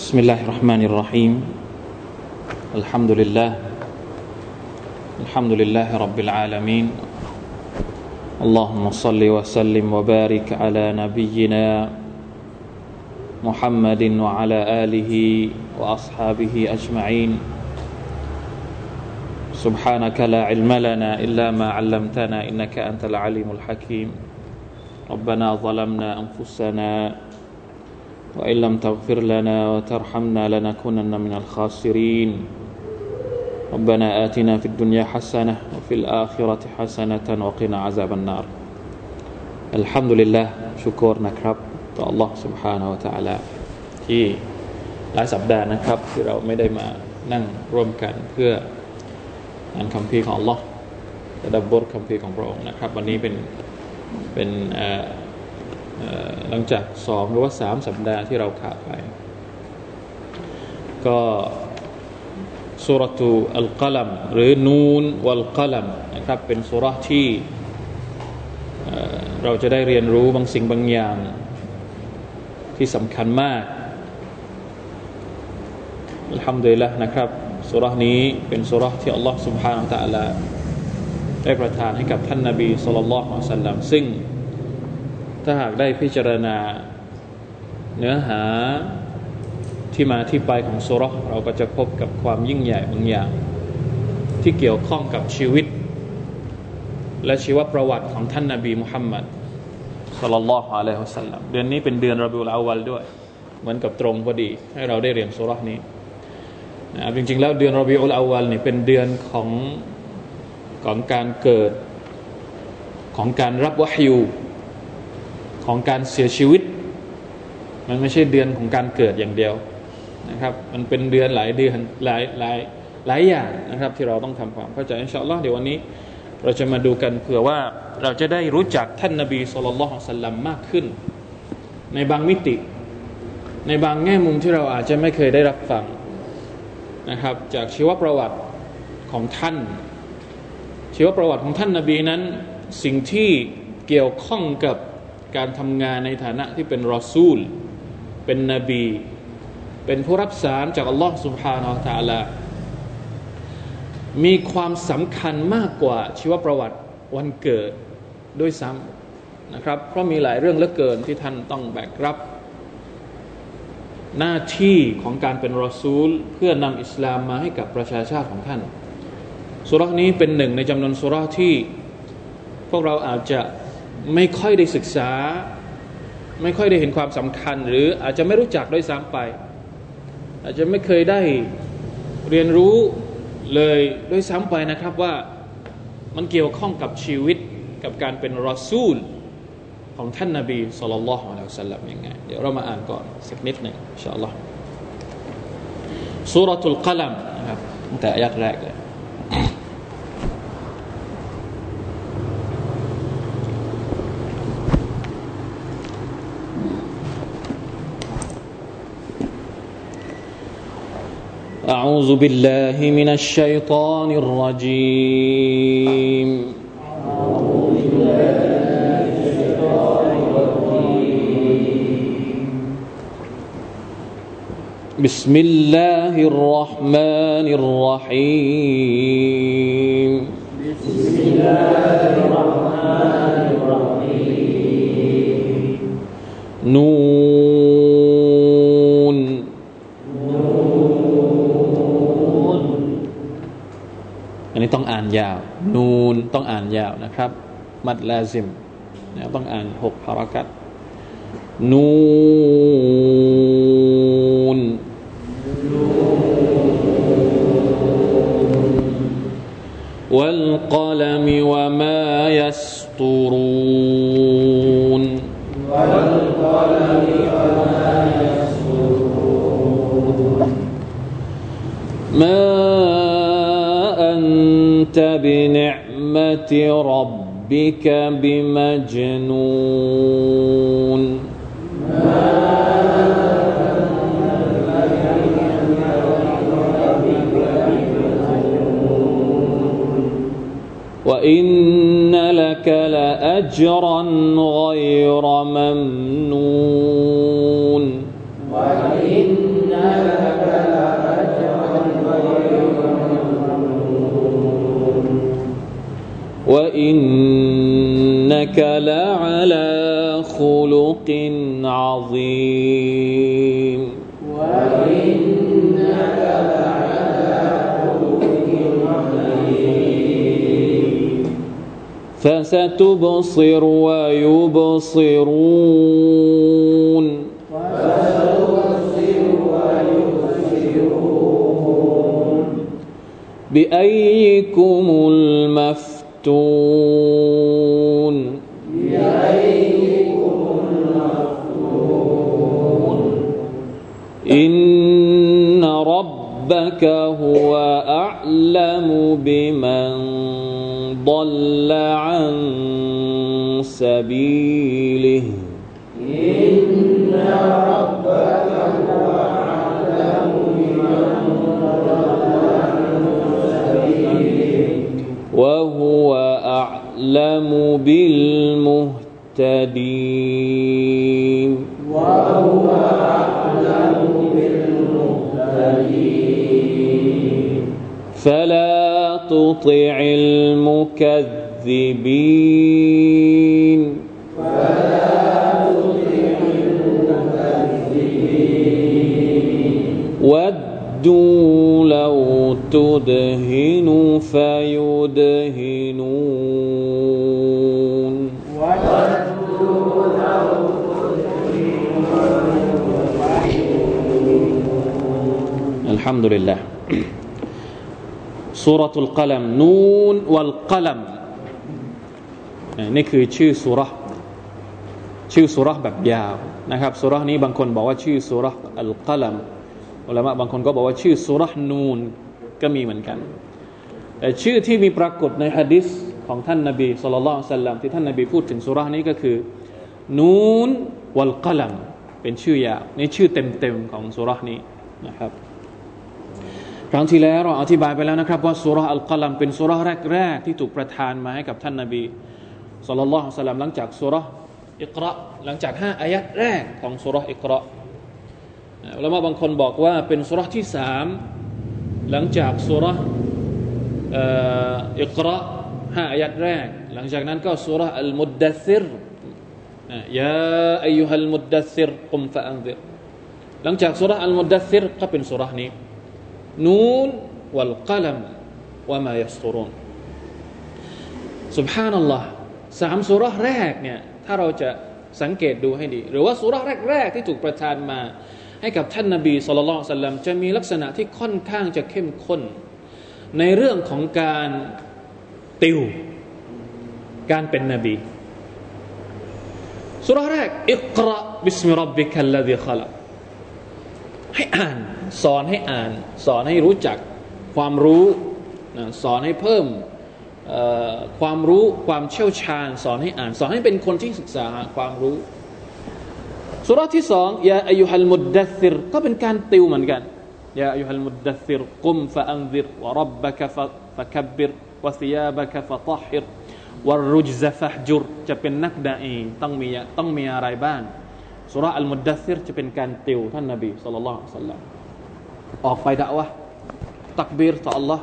بسم الله الرحمن الرحيم الحمد لله الحمد لله رب العالمين اللهم صل وسلم وبارك على نبينا محمد وعلى آله وأصحابه أجمعين سبحانك لا علم لنا إلا ما علمتنا إنك أنت العليم الحكيم ربنا ظلمنا أنفسنا وإن لم تغفر لنا وترحمنا لنكونن من الخاسرين ربنا آتنا في الدنيا حسنة وفي الآخرة حسنة وقنا عذاب النار الحمد لله ชุกรนะครับต่อ Allah سبحانه และ تعالى ที่หลายสัปดาห์นะครับ ที่เราไม่ได้มานั่งร่วมกันเพื่ออ่านคำพีของ Allah และดับบทคำพีของพระองค์นะครับ วันนี้เป็นเป็น หลังจากสองหรือว่าสามสัปดาห์ที่เราขาดไป ก็สุรทูอัลกลัมหรือนูนวัลกลัมนะครับเป็นสุรที่เราจะได้เรียนรู้บางสิ่งบางอย่างที่สำคัญมากอัลฮัมดุลิลละนะครับสุรนี้เป็นสุรที่อัลลอฮ์ سبحانه และ تعالى ได้ประทานให้กับท่านนาบีสุลต่านละอัลสัลลัมซึ่ง ถ้าหากได้พิจารณาเนื้อหาที่มาที่ไปของสุรเราก็จะพบกับความยิ่งใหญ่บางอย่าง ที่เกี่ยวข้องกับชีวิต และชีวประวัติของท่านนาบีมุฮัมมัดสัลลัลลอฮุอะลัยฮิวสัลลัมเดือนนี้เป็นเดือนรบิอุลอาวัลด้วย เหมือนกับตรงพอดี ให้เราได้เรียนสุรนี้นะจริงๆแล้วเดือนรบิอุลอาวัลนี่เป็นเดือนของของการเกิดของการรับวะฮิยู ของการเสียชีวิต มันไม่ใช่เดือนของการเกิดอย่างเดียวนะครับ มันเป็นเดือนหลายเดือนหลายหลายหลายอย่างนะครับ ที่เราต้องทำความเข้าใจอินชาอัลลอฮ์เดี๋ยววันนี้ เราจะมาดูกันเผื่อว่าเราจะได้รู้จักท่านนบีสุลต่านสัลลัมมากขึ้น ในบางมิติ ในบางแง่มุมที่เราอาจจะไม่เคยได้รับฟังนะครับ จากชีวประวัติของท่าน ชีวประวัติของท่านนบีนั้น สิ่งที่เกี่ยวข้องกับ การทำงานในฐานะที่เป็นรอซูล เป็นนบี เป็นผู้รับสารจากอัลลอฮ์สุบฮานาอัลตะลามีความสำคัญมากกว่าชีวประวัติวันเกิดด้วยซ้ำนะครับ เพราะมีหลายเรื่องเหลือเกินที่ท่านต้องแบกรับ หน้าที่ของการเป็นรอซูล เพื่อนำอิสลามมาให้กับประชาชาติของท่านสุรานี้เป็นหนึ่งในจำนวนสุราที่ พวกเราอาจจะ ไม่ค่อยได้ศึกษา ไม่ค่อยได้เห็นความสำคัญ หรืออาจจะไม่รู้จักด้วยซ้ำไป อาจจะไม่เคยได้เรียนรู้เลยด้วยซ้ำไปนะครับว่ามันเกี่ยวข้องกับชีวิตกับการเป็นรอซูลของท่านนาบีสุลต่านละฮ์อะลัยฮิสัลลัมยังไงเดี๋ยวเรามาอ่านก่อนสักนิดหนึ่งอินชาอัลลอฮ์สุรทูลกลัมนะครับตั้งแต่อายัดแรกเลย أعوذ بالله من الشيطان الرجيم. بسم الله الرحمن الرحيم. بسم الله الرحمن الرحيم. نون ต้องอ่านยาว นูนต้องอ่านยาวนะครับ มัดลาซิมนะต้องอ่านหกพารากัตนูนวัลกลมวะมายัสตุรูนมายัสตุรูน ربك بمجنون. وإن لك لأجرا غير ممنون. وإنك لعلى خلق عظيم. وإنك لعلى خلق عظيم فستبصر ويبصرون فستبصر ويبصرون. بأيكم المفتون. إن ربك هو أعلم بمن ضل عن سبيله. إن ربك هو أعلم بمن ضل عن سبيله وهو أعلم بالمهتدين. فلا تطع المكذبين. فلا تطع المكذبين ودوا لو تدهن فيدهنون. ودوا لو الحمد لله. สุรทุลกลัมนูนวัลกลัมนี่คือชื่อสุรชื่อสุรแบบยาวนะครับสุรนี้บางคนบอกว่าชื่อสุรอัลกลัมอัลามะบางคนก็บอกว่าชื่อสุรนูนก็มีเหมือนกัน แต่ชื่อที่มีปรากฏในฮะดิษของท่านนบีสุลต่านสัลลัมที่ท่านนบีพูดถึงสุรนี้ก็คือ นูนวัลกลัมเป็นชื่อยาวนี่ชื่อเต็มๆของสุรนี้นะครับ ครั้งที่แล้วเราอธิบายไปแล้วนะครับว่าสุราอัลกลัมเป็นสุราแรกๆที่ถูกประทานมาให้กับท่านนาบีสุลต่านละสัลลัมหลังจากสุราอิกราหลังจากห้าอายัดแรกของสุราอิกราแล้วมาบางคนบอกว่าเป็นสุราที่สามหลังจากสุราอิกราห้าอายัดแรก หลังจากนั้นก็สุราอัลมุดดัซิรยาอายุฮัลมุดดัซิรกุมฟะอันซิรหลังจากสุราอัลมุดดัซิรก็เป็นสุรานี้ นูนวัลกลัมวะมายัสตุรุนสุบฮานัลลอฮ์สามสุรแรกเนี่ยถ้าเราจะสังเกตดูให้ดี หรือว่าสุรแรกๆที่ถูกประทานมา ให้กับท่านนาบีสุลต่านสัลลัมจะมีลักษณะที่ค่อนข้างจะเข้มข้น ในเรื่องของการติว การเป็นนบีสุรแรกอิกระบิสมิรับบิคัลลดีขลัก ให้อ่าน สอนให้อ่าน สอนให้รู้จักความรู้นะสอนให้เพิ่มความรู้ความเชี่ยวชาญ สอนให้อ่าน สอนให้เป็นคนที่ศึกษาความรู้สุราที่สองยาอายุฮัลมุดดัซิรก็เป็นการติวเหมือนกันยาอายุฮัลมุดดัซิรกุมฟะอันซิรวะรับบะกะฟะคับบิรวะซิยาบะกะฟะตะฮิรวะรุจซะฟะจุรจะเป็นนักดาอีต้องมีต้องมีอะไรบ้าง สุราอัลมุดดัซิรจะเป็นการติวท่านนบีสุลต่านละสัลลัมออกไปด่าวะตักบีรต่อ Allah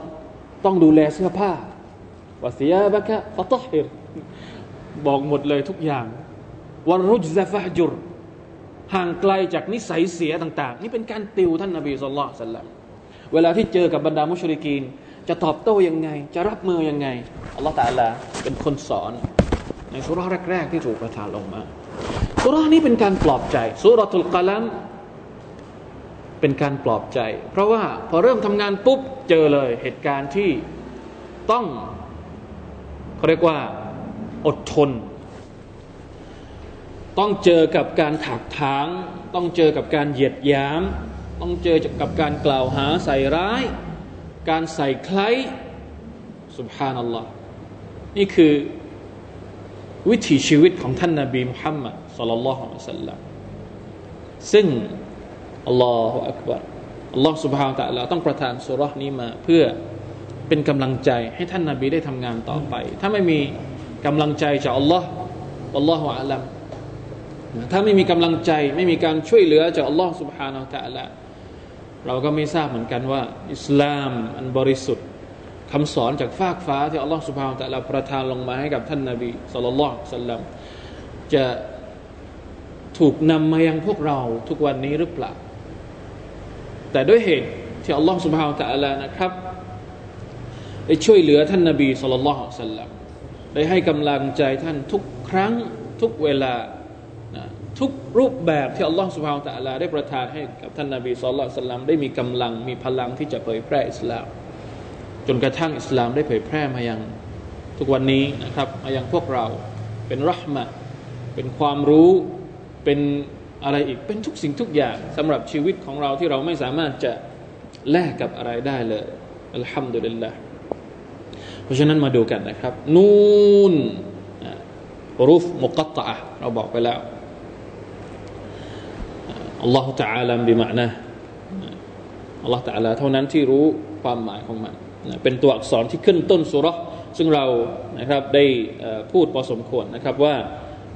ต้องดูแลเสื้อผ้าวะซียาบะกะฟะตฮิรบอกหมดเลยทุกอย่างวันรุจซะฟะจุรห่างไกลจากนิสัยเสียต่าง ๆ นี่เป็นการติวท่านนบีสุลต่านสัลลัมเวลาที่เจอกับบรรดามุชริกีน จะตอบโต้ยังไง จะรับมือยังไงอัลลอฮฺตะอาลาเป็นคนสอน ในสุราแรก ๆ ที่ถูกประทานลงมา สุรานี้เป็นการปลอบใจสุรทุลกะลัมเป็นการปลอบใจ เพราะว่าพอเริ่มทำงานปุ๊บเจอเลยเหตุการณ์ที่ต้องเขาเรียกว่าอดทน ต้องเจอกับการถักถาง ต้องเจอกับการเหยียดหยาม ต้องเจอกับการกล่าวหาใส่ร้าย การใส่ใครสุบฮานัลลอฮ์นี่คือ วิถีชีวิตของท่านนาบีมุฮัมมัดสลลัลลอฮุอะสัลลัมซึ่งอัลลอฮฺอักบารอัลลอฮฺสุบฮาวตะลาต้องประทานสุรษนี้มาเพื่อเป็นกำลังใจให้ท่านนาบีได้ทำงานต่อไป ถ้าไม่มีกำลังใจจากอัลลอฮฺอัลลอฮฺอัลลัมถ้าไม่มีกำลังใจไม่มีการช่วยเหลือจากอัลลอฮฺสุบฮานาอัลตะลาเราก็ไม่ทราบเหมือนกันว่า อิสลามอันบริสุทธิ์ คำสอนจากฟากฟ้าที่อัลลอฮฺสุบฮานตะลาประทานลงมาให้กับท่านนาบีสุลต่านสัลลัมจะถูกนำมายังพวกเราทุกวันนี้หรือเปล่า แต่ด้วยเหตุที่อัลลอฮฺสุบฮานตะลานะครับได้ช่วยเหลือท่านนาบีสุลต่านสัลลัมได้ให้กำลังใจท่านทุกครั้งทุกเวลาทุกรูปแบบที่อัลลอฮฺสุบฮานตะลาได้ประทานให้กับท่านนาบีสุลต่านสัลลัมได้มีกำลังมีพลังที่จะเผยแพร่อิสลาม จนกระทั่งอิสลามได้เผยแพร่มายังทุกวันนี้นะครับมายังพวกเราเป็นรัหมะเป็นความรู้เป็นอะไรอีกเป็นทุกสิ่งทุกอย่างสำหรับชีวิตของเราที่เราไม่สามารถจะแลกกับอะไรได้เลยอัลฮัมดุลิลละเพราะฉะนั้นมาดูกันนะครับ นูนรูฟมุกัตตะเราบอกไปแล้วอัลลอฮฺ تعالى บิมานะอัลลอฮฺ تعالى เท่านั้นที่รู้ความหมายของมัน เป็นตัวอักษรที่ขึ้นต้นสุรซึ่งเรานะครับได้พูดพอสมควรนะครับว่า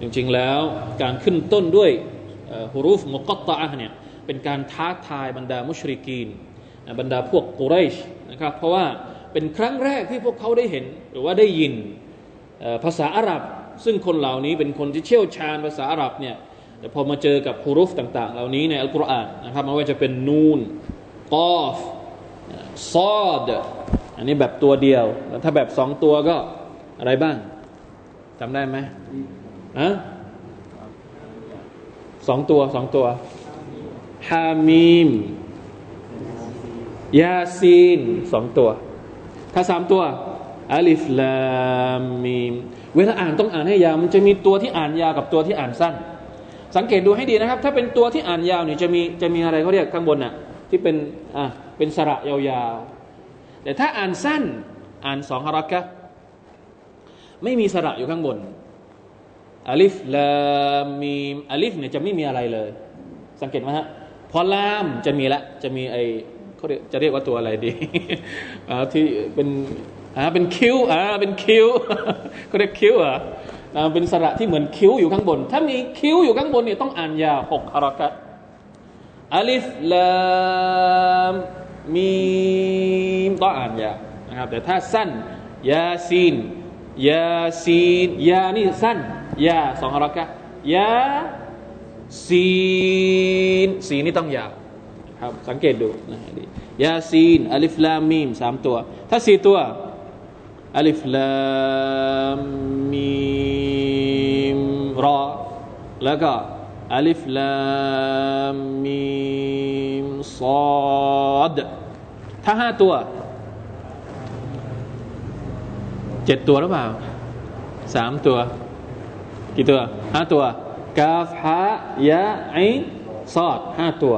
จริงๆแล้วการขึ้นต้นด้วยฮุรูฟมุกตตะเนี่ยเป็นการท้าทายบรรดามุชริกีนบรรดาพวกกุเรชนะครับเพราะว่าเป็นครั้งแรกที่พวกเขาได้เห็นหรือว่าได้ยินภาษาอาหรับ ซึ่งคนเหล่านี้เป็นคนที่เชี่ยวชาญภาษาอาหรับเนี่ยแต่พอมาเจอกับฮุรูฟต่าง ๆ เหล่านี้ในอัลกุรอานนะครับไม่ว่าจะเป็นนูนกอฟซอด อันนี้แบบตัวเดียว แล้วถ้าแบบสองตัวก็อะไรบ้างจำได้ไหมอะสองตัวสองตัวฮามีมยาซีนสองตัว ถ้าสามตัวอัลิฟลามีมเวลาอ่านต้องอ่านให้ยาว มันจะมีตัวที่อ่านยาวกับตัวที่อ่านสั้น สังเกตดูให้ดีนะครับ ถ้าเป็นตัวที่อ่านยาวเนี่ยจะมีจะมีอะไรเขาเรียกข้างบนน่ะที่เป็นอะเป็นสระยาวๆ แต่ถ้าอ่านสั้นอ่านสองฮารักะไม่มีสระอยู่ข้างบนอัลิฟลามีอัลิฟเนี่ยจะไม่มีอะไรเลย สังเกตไหมฮะพอลามจะมีละจะมีไอเขาจะเรียกว่าตัวอะไรดีที่เป็นอ่าเป็นคิ้วอ่าเป็นคิ้วเขาเรียกคิ้วอะเป็นสระที่เหมือนคิ้วอยู่ข้างบน ถ้ามีคิ้วอยู่ข้างบนเนี่ยต้องอ่านยาวหกฮารักัตอัลิฟลาม มีมต้องอ่านยานะครับแต่ถ้าสั้นยาซีนยาซีนยานี่สั้นยาสองรักะยาซีนซีนี่ต้องยาวครับสังเกตดูนะดียาซีนอัลิฟลามีมสามตัว ถ้าสี่ตัวอัลิฟลามีมรอแล้วก็อัลิฟลาม ดถ้าห้าตัวเจ็ดตัวหรือเปล่าสามตัว กี่ตัวห้าตัวกาฟฮะยะไอซอดห้าตัว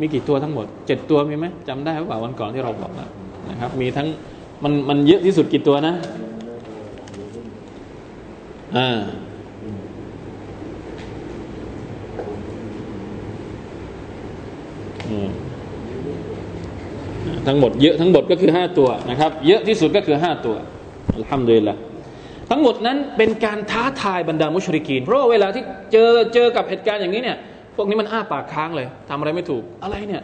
มีกี่ตัวทั้งหมดเจ็ดตัวมีไหมจำได้หรือเปล่าวันก่อนที่เราบอกนะนะครับ มีทั้งมันมันเยอะที่สุดกี่ตัวนะอ่า ทั้งหมดเยอะทั้งหมดก็คือห้าตัวนะครับ เยอะที่สุดก็คือห้าตัวอัลฮัมดุลิลละทั้งหมดนั้นเป็นการท้าทายบรรดามุชริกีน เพราะว่าเวลาที่เจอเจอกับเหตุการณ์อย่างนี้เนี่ยพวกนี้มันอ้าปากค้างเลยทำอะไรไม่ถูกอะไรเนี่ย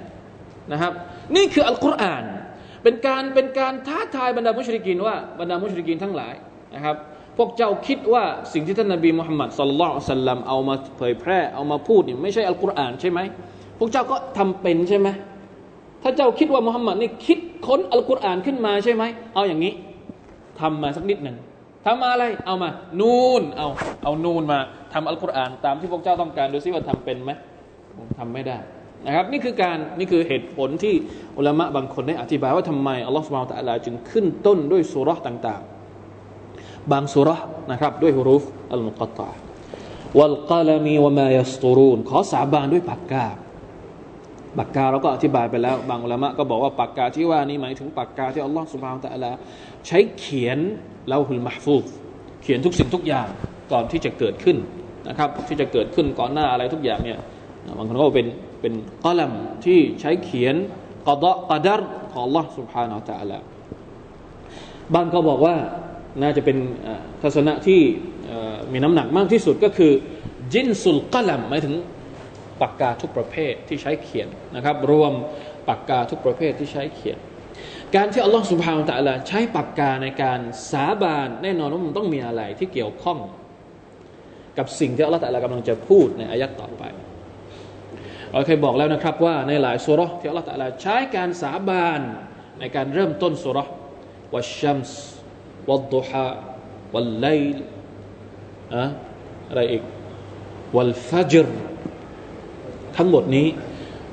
นะครับ นี่คืออัลกุรอาน เป็นการเป็นการท้าทายบรรดามุชริกีนว่าบรรดามุชริกีนทั้งหลายนะครับ พวกเจ้าคิดว่าสิ่งที่ท่านนบีมุฮัมมัดสุลลัลสัลลัมเอามาเผยแพร่เอามาพูดนี่ไม่ใช่อัลกุรอานใช่ไหมพวกเจ้าก็ทำเป็นใช่ไหม ถ้าเจ้าคิดว่ามุฮัมมัดนี่คิดค้นอัลกุรอานขึ้นมาใช่ไหม เอาอย่างนี้ทำมาสักนิดหนึ่งทำมาอะไร เอามา นูน เอา เอานูนมาทำอัลกุรอานตามที่พวกเจ้าต้องการดูซิว่าทำเป็นไหมทำไม่ได้นะครับ นี่คือการ นี่คือเหตุผลที่อุลามะบางคนได้อธิบายว่าทำไมอัลลอฮฺสุบฮานตะลาจึงขึ้นต้นด้วยสุรษต่างๆ บางสุรษนะครับด้วยฮุรุฟอัลมุกตะวัลกาลามีวะมายัสตูรูนขอสาบานด้วยปากกา ปากกาเราก็อธิบายไปแล้ว บางอุลามะก็บอกว่าปากกาที่ว่านี้หมายถึงปากกาที่อัลลอฮฺสุบฮานตะลาใช้เขียนเลาหุลมาฟูฟเขียนทุกสิ่งทุกอย่างก่อนที่จะเกิดขึ้นนะครับ ที่จะเกิดขึ้นก่อนหน้าอะไรทุกอย่างเนี่ยบางคนก็เป็นเป็นกอลัมที่ใช้เขียนกอดะกอดัรของ Allah سبحانه และ تعالى บางก็บอกว่าน่าจะเป็นทัศนะที่มีน้ำหนักมากที่สุดก็คือจินสุลกลัมหมายถึง ปากกาทุกประเภทที่ใช้เขียนนะครับ รวมปากกาทุกประเภทที่ใช้เขียน การที่อัลลอฮฺสุบฮานตะลาใช้ปากกาในการสาบานแน่นอนว่ามันต้องมีอะไรที่เกี่ยวข้อง กับสิ่งที่อัลลอฮฺตะลากำลังจะพูดในอายัดต่อไปเราเคยบอกแล้วนะครับว่าในหลายสุรที่อัลลอฮฺตะลาใช้การสาบานในการเริ่มต้นสุเราะฮฺ والشمس والضحى والليلอะอะไรอีกوالفجر ทั้งหมดนี้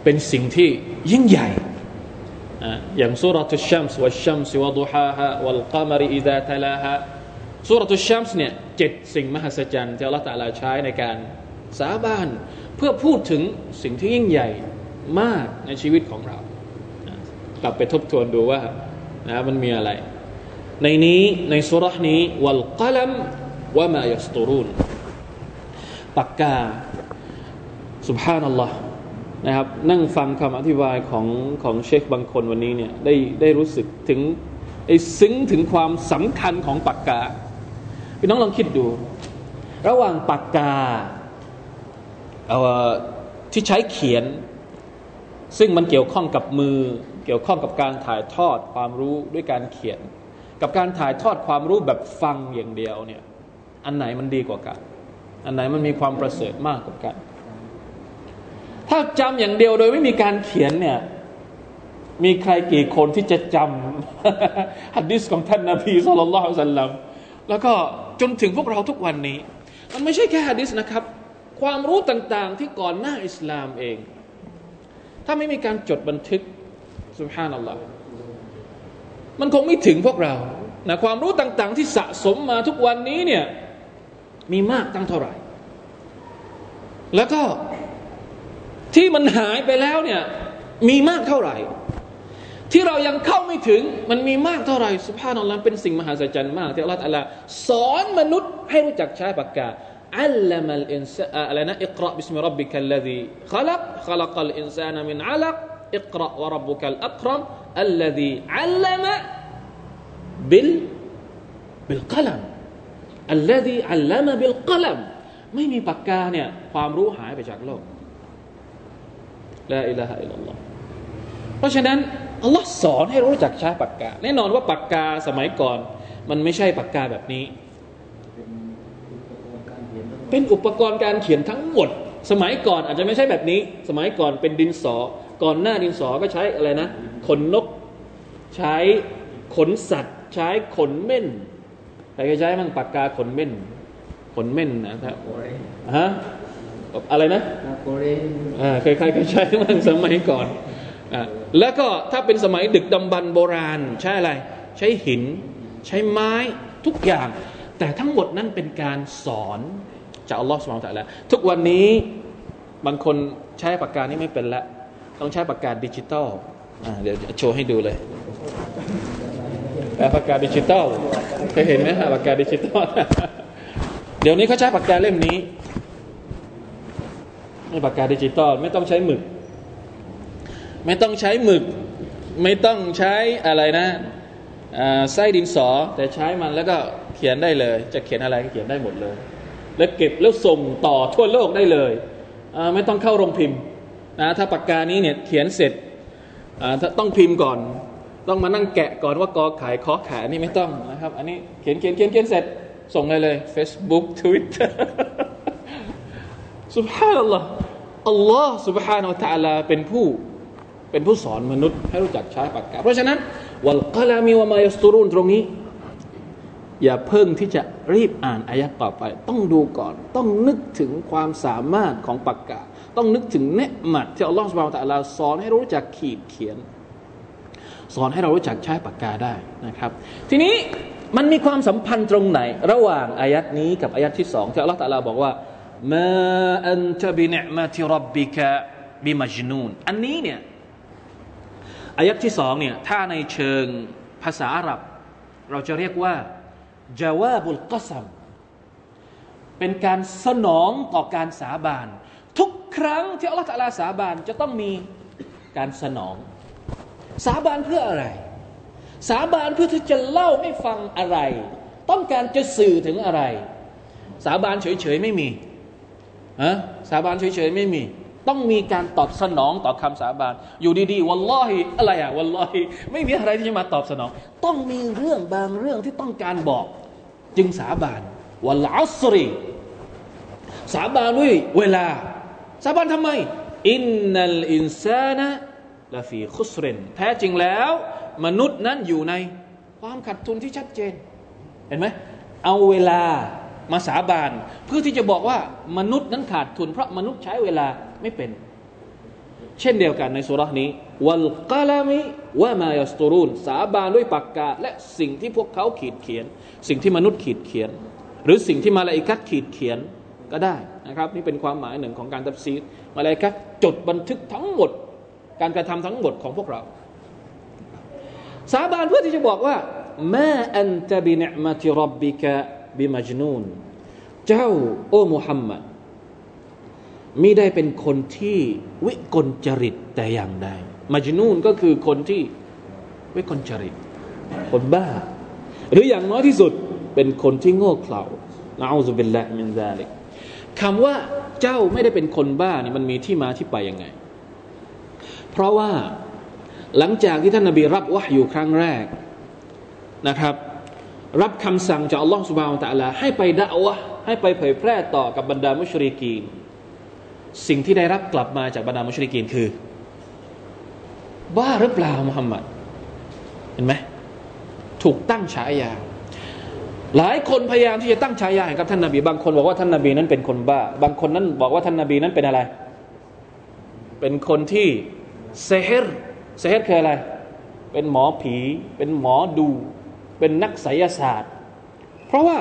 เป็นสิ่งที่ยิ่งใหญ่อย่างسورة الشمس والشمس وضحاها والقمر إذا تلاهاสุรทุชัมส์เนี่ยเจ็ดสิ่งมหัศจรรย์ที่อัลลอฮฺตะลาใช้ในการสาบานเพื่อพูดถึงสิ่งที่ยิ่งใหญ่มากในชีวิตของเรา กลับไปทบทวนดูว่านะมันมีอะไร ในนี้ในสุรษนี้วัลกลัมว่ามายัสตูรุนปากกา สุบฮานัลลอฮ์นะครับนั่งฟังคำอธิบายของของเชคบางคนวันนี้เนี่ยได้ได้รู้สึกถึงไอ้ซึ้งถึงความสำคัญของปากกาพี่น้องลองคิดดู ระหว่างปากกาที่ใช้เขียน ซึ่งมันเกี่ยวข้องกับมือ เกี่ยวข้องกับการถ่ายทอดความรู้ด้วยการเขียน กับการถ่ายทอดความรู้แบบฟังอย่างเดียวเนี่ยอันไหนมันดีกว่ากัน อันไหนมันมีความประเสริฐมากกว่ากัน ถ้าจำอย่างเดียวโดยไม่มีการเขียนเนี่ย มีใครกี่คนที่จะจำฮัดดิสของท่านนาบีสุลต่านละสัลลัมแล้วก็จนถึงพวกเราทุกวันนี้ มันไม่ใช่แค่ฮัดดิสนะครับ ความรู้ต่างๆที่ก่อนหน้าอิสลามเอง ถ้าไม่มีการจดบันทึกสุภานัลลอฮ์มันคงไม่ถึงพวกเรานะความรู้ต่างๆ ที่สะสมมาทุกวันนี้เนี่ยมีมากตั้งเท่าไหร่ แล้วก็ ที่มันหายไปแล้วเนี่ยมีมากเท่าไหร่ ที่เรายังเข้าไม่ถึงมันมีมากเท่าไหร่سبحان اللهเป็นสิ่งมหัศจรรย์มากที่อัลลอฮฺสอนมนุษย์ให้รู้จักใช้ปากกาعلم الإنسانอะไรนะاقرأ باسم ربك الذي خلق خلق الإنسان من علق اقرأ وربك الأكرم الذي علم بال بالقلم الذي علم بالقلمไม่มีปากกาเนี่ยความรู้หายไปจากโลก لا إله إلا اللهเพราะฉะนั้นอัลลอฮ์สอนให้รู้จักใช้ปากกา แน่นอนว่าปากกาสมัยก่อน มันไม่ใช่ปากกาแบบนี้ เป็นอุปกรณ์การเขียนทั้งหมด สมัยก่อนอาจจะไม่ใช่แบบนี้ สมัยก่อนเป็นดินสอ ก่อนหน้าดินสอก็ใช้อะไรนะ ขนนก ใช้ขนสัตว์ ใช้ขนเม่นใครใช้มั่งปากกาขนเม่นขนเม่นนะครับฮะ อะไรนะอ่าเคยใครเคยใช้มั่งสมัยก่อนอ่าแล้วก็ถ้าเป็นสมัยดึกดำบรรโบราณ ใช้อะไร ใช้หิน ใช้ไม้ทุกอย่าง แต่ทั้งหมดนั้นเป็นการสอนจากอัลลอฮ์สุบฮานตะละทุกวันนี้บางคนใช้ปากกานี้ไม่เป็นละต้องใช้ปากกาดิจิตอลเดี๋ยวโชว์ให้ดูเลยปากกาดิจิตอลเคยเห็นไหมฮะปากกาดิจิตอลเดี๋ยวนี้เขาใช้ปากกาเล่มนี้ ไม่ปากกาดิจิตอลไม่ต้องใช้หมึก ไม่ต้องใช้หมึก ไม่ต้องใช้อะไรนะไส้ดินสอแต่ใช้มันแล้วก็เขียนได้เลย จะเขียนอะไรก็เขียนได้หมดเลย แล้วเก็บแล้วส่งต่อทั่วโลกได้เลย ไม่ต้องเข้าโรงพิมพ์นะถ้าปากกานี้เนี่ยเขียนเสร็จต้องพิมพ์ก่อน ต้องมานั่งแกะก่อนว่ากอขายคอขายนี่ไม่ต้องนะครับ อันนี้เขียนเขียนเขียนเขียนเสร็จส่งได้เลย Facebook Twitter สุบฮานัลลอฮ์อัลลอฮ์สุบฮานาอัลลอฮ์เป็นผู้เป็นผู้สอนมนุษย์ให้รู้จักใช้ปากกา เพราะฉะนั้นวัลกลามีวะมายสตูรุนตรงนี้ อย่าเพิ่งที่จะรีบอ่านอายัดต่อไป ต้องดูก่อน ต้องนึกถึงความสามารถของปากกา ต้องนึกถึงเนืหมัดที่อัลลอฮฺสุบไบร์ตะลาสอนให้รู้จักขีดเขียน สอนให้เรารู้จักใช้ปากกาได้นะครับ ทีนี้มันมีความสัมพันธ์ตรงไหน ระหว่างอายัดนี้กับอายัดที่สองที่อัลลอฮฺตะลาบอกว่า มาอันตบิเนมาติรับบิกะบิมัจนูนอันนี้เนี่ยอายัดที่สองเนี่ยถ้าในเชิงภาษาอาหรับ เราจะเรียกว่าจาวาบุลกัซัมเป็นการสนองต่อการสาบาน ทุกครั้งที่อัลลอฮฺตะลาสาบานจะต้องมีการสนอง สาบานเพื่ออะไร สาบานเพื่อที่จะเล่าให้ฟังอะไร ต้องการจะสื่อถึงอะไร สาบานเฉยๆไม่มี ฮะสาบานเฉยๆไม่มี ต้องมีการตอบสนองต่อคำสาบาน อยู่ดีๆ วัลลอฮิอะไรอะวัลลอฮิไม่มีอะไรที่จะมาตอบสนอง ต้องมีเรื่องบางเรื่องที่ต้องการบอก จึงสาบานวัลอัสรีสาบานด้วยเวลา สาบานทำไม อินนัลอินซานะละฟีคุสเรนแท้จริงแล้ว มนุษย์นั้นอยู่ในความขัดทุนที่ชัดเจน เห็นไหมเอาเวลา มาสาบาน เพื่อที่จะบอกว่ามนุษย์นั้นขาดทุน เพราะมนุษย์ใช้เวลาไม่เป็น เช่นเดียวกันในสุรานี้วัลกาลามิว่ามายัสตูรุนสาบานด้วยปากกา และสิ่งที่พวกเขาขีดเขียน สิ่งที่มนุษย์ขีดเขียน หรือสิ่งที่มาลาอิกัดขีดเขียนก็ได้นะครับนี่เป็นความหมายหนึ่งของการตัดซีดมาลาอิกัดจดบันทึกทั้งหมด การกระทำทั้งหมดของพวกเรา สาบานเพื่อที่จะบอกว่ามาอันตะบิเนมติรับบิกะ บิมัจนูนเจ้าโอ้มุฮัมมัดมิได้เป็นคนที่วิกลจริตแต่อย่างใดมัจนูนก็คือคนที่วิกลจริต คนบ้า หรืออย่างน้อยที่สุดเป็นคนที่โง่เขลานะอูซุบิลละมินซาลิกคำว่าเจ้าไม่ได้เป็นคนบ้านี่มันมีที่มาที่ไปยังไง เพราะว่าหลังจากที่ท่านนบีรับวะอยู่ครั้งแรกนะครับ รับคำสั่งจากอัลลอฮฺสุบานตะลาให้ไปด่าวะให้ไปเผยแพร่ต่อกับบรรดามุชริกีน สิ่งที่ได้รับกลับมาจากบรรดามุชริกีนคือ บ้าหรือเปล่ามุฮัมมัดเห็นไหมถูกตั้งฉายา หลายคนพยายามที่จะตั้งฉายาให้กับท่านนาบี บางคนบอกว่าท่านนาบีนั้นเป็นคนบ้า บางคนนั้นบอกว่าท่านนาบีนั้นเป็นอะไร เป็นคนที่เซฮร์เซฮร์คืออะไร เป็นหมอผี เป็นหมอดู เป็นนักไสยศาสตร์ เพราะว่า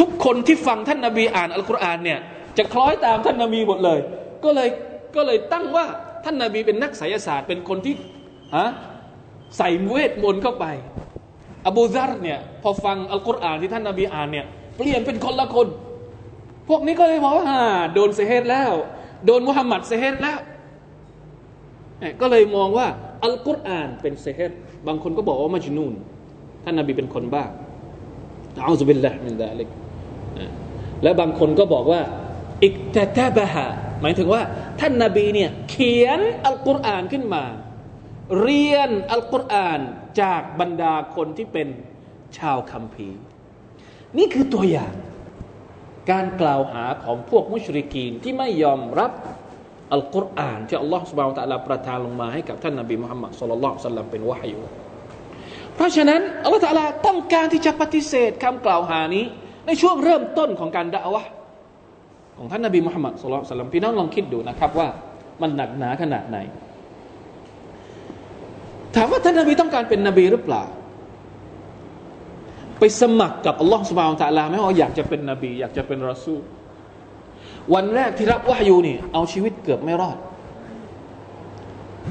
ทุกคนที่ฟังท่านนาบีอ่านอัลกุรอานเนี่ยจะคล้อยตามท่านนาบีหมดเลย ก็เลยก็เลยตั้งว่าท่านนาบีเป็นนักไสยศาสตร์ เป็นคนที่ฮะใส่เวทมนต์เข้าไป อบูซารเนี่ยพอฟังอัลกุรอานที่ท่านนาบีอ่านเนี่ยเปลี่ยนเป็นคนละคน พวกนี้ก็เลยบอกว่าโดนเซเฮตแล้ว โดนมุฮัมมัดเซเฮตแล้วก็เลยมองว่าอัลกุรอานเป็นเซเฮตบางคนก็บอกว่ามัจนูน ท่านนาบีเป็นคนบ้าเอัลลอฮฺบิลละมินดาลิกและบางคนก็บอกว่าอิกตะตะบะฮะหมายถึงว่า ท่านนาบีเนี่ยเขียนอัลกุรอานขึ้นมา เรียนอัลกุรอานจากบรรดาคนที่เป็นชาวคัมภีร์ นี่คือตัวอย่างการกล่าวหาของพวกมุชริกีนที่ไม่ยอมรับอัลกุรอานที่อัลลอฮฺสุบานตะลาประทานลงมาให้กับท่านนาบีมุฮัมมัดสุลลัลลสัลลัมเป็นวะฮยู เพราะฉะนั้นอัลลอฮฺตะลาต้องการที่จะปฏิเสธคำกล่าวหานี้ ในช่วงเริ่มต้นของการด่าวะของท่านนาบีมุฮัมมัดสุลลัลสัลลัมพี่น้องลองคิดดูนะครับว่ามันหนักหนาขนาดไหน ถามว่าท่านนาบีต้องการเป็นนบีหรือเปล่า ไปสมัครกับอัลลอฮฺสุบานตะลาไหมว่าอยากจะเป็นนบี อยากจะเป็นรอซูลวันแรกที่รับวะฮยูนี่เอาชีวิตเกือบไม่รอด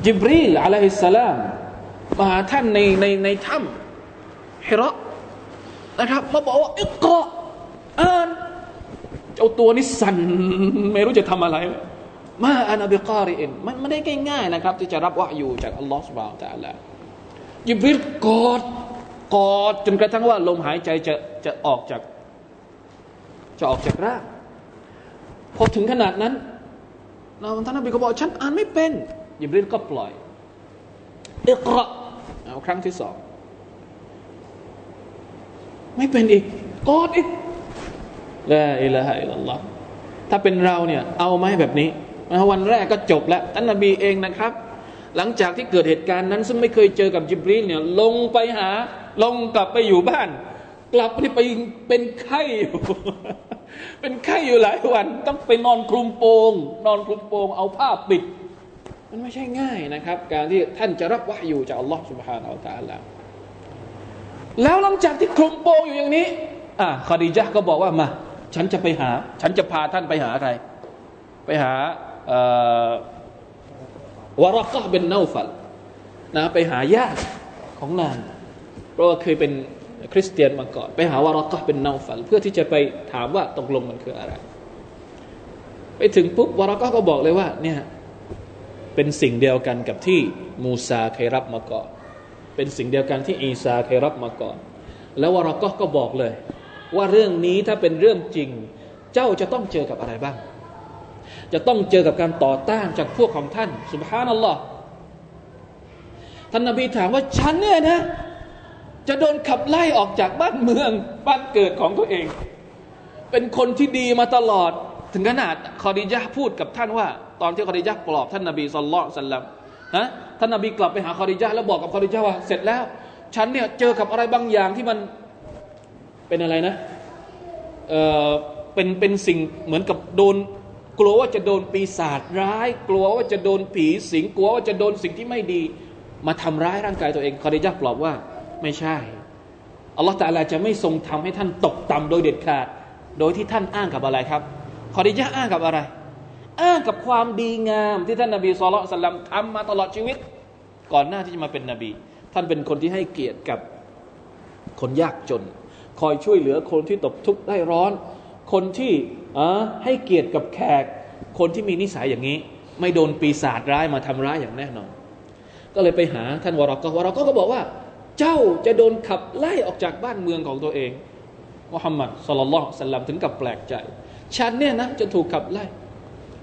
จิบรีลอะลัยฮิสสลาม มาหาท่านในในในถ้ำฮิระนะครับมาบอกว่าอิกรออ่านเจ้าตัวนี้สั่นไม่รู้จะทำอะไร มาอานาบิการิเอินมันไม่ได้ง่ายๆนะครับ ที่จะรับวะยูจากอัลลอฮฺสุบาวตะลาจิบรีลกอดกอดจนกระทั่งว่าลมหายใจจะจะออกจาก จะออกจากร่างพอถึงขนาดนั้นเราท่านนบีก็บอกฉันอ่านไม่เป็นยิบริลก็ปล่อยอิกระ ครั้งที่สอง ไม่เป็นอีกกอดอีกลาอิลาฮะอิลลัลลอฮถ้าเป็นเราเนี่ยเอาไหมแบบนี้วันแรกก็จบแล้วท่านนบีเองนะครับ หลังจากที่เกิดเหตุการณ์นั้น ซึ่งไม่เคยเจอกับจิบรีเนี่ยลงไปหา ลงกลับไปอยู่บ้าน กลับไปไปเป็นไข้อยู่เป็นไข้อยู่หลายวัน ต้องไปนอนคลุมโปง นอนคลุมโปง เอาผ้าปิด มันไม่ใช่ง่ายนะครับ การที่ท่านจะรับวะอยู่จากอัลลอฮฺสุบฮานาอัลตะลาแล้วหลังจากที่คลุมโปงอยู่อย่างนี้ อ่าคดีจ์ก็บอกว่ามา ฉันจะไปหา ฉันจะพาท่านไปหาใคร ไปหาวารากะเป็นเนาฟัลนะไปหาญาติของนางเพราะว่าเคยเป็นคริสเตียนมาก่อน ไปหาวารากะเป็นเนาฟัลเพื่อที่จะไปถามว่าตกลงมันคืออะไร ไปถึงปุ๊บวารากะก็บอกเลยว่าเนี่ย เป็นสิ่งเดียวกันกับที่มูซาเคยรับมาก่อน เป็นสิ่งเดียวกันที่อีซาเคยรับมาก่อน แล้ววารากะก็บอกเลย ว่าเรื่องนี้ถ้าเป็นเรื่องจริง เจ้าจะต้องเจอกับอะไรบ้าง จะต้องเจอกับการต่อต้านจากพวกของท่านสุบฮานัลลอฮ์ท่านนบีถามว่าฉันเนี่ยนะ จะโดนขับไล่ออกจากบ้านเมืองบ้านเกิดของตัวเอง เป็นคนที่ดีมาตลอด ถึงขนาดคอดิยะพูดกับท่านว่า ตอนที่คอดิยะปลอบท่านนบีสุลต่านสัลลัมนะท่านนบีกลับไปหาคอดิยะแล้วบอกกับคอดิยะว่าเสร็จแล้ว ฉันเนี่ยเจอกับอะไรบางอย่างที่มันเป็นอะไรนะเออเป็นเป็นสิ่งเหมือนกับโดนกลัวว่าจะโดนปีศาจร้าย กลัวว่าจะโดนผีสิงกลัวว่าจะโดนสิ่งที่ไม่ดี มาทำร้ายร่างกายตัวเองคอดิยะปลอบว่าไม่ใช่อัลลอฮฺตาลาจะไม่ทรงทำให้ท่านตกต่ำโดยเด็ดขาด โดยที่ท่านอ้างกับอะไรครับคอดิยะอ้างกับอะไร อ้างกับความดีงามที่ท่านนาบีสุลต่านทำมาตลอดชีวิต ก่อนหน้าที่จะมาเป็นนบี ท่านเป็นคนที่ให้เกียรติกับคนยากจน คอยช่วยเหลือคนที่ตกทุกข์ได้ร้อน คนที่ให้เกียรติกับแขก คนที่มีนิสัยอย่างนี้ ไม่โดนปีศาจร้ายมาทำร้ายอย่างแน่นอน ก็เลยไปหาท่านวรกวรกก็บอกว่า เจ้าจะโดนขับไล่ออกจากบ้านเมืองของตัวเองมุฮัมมัดสุลลัลสัลลัมถึงกับแปลกใจ ฉันเนี่ยนะจะถูกขับไล่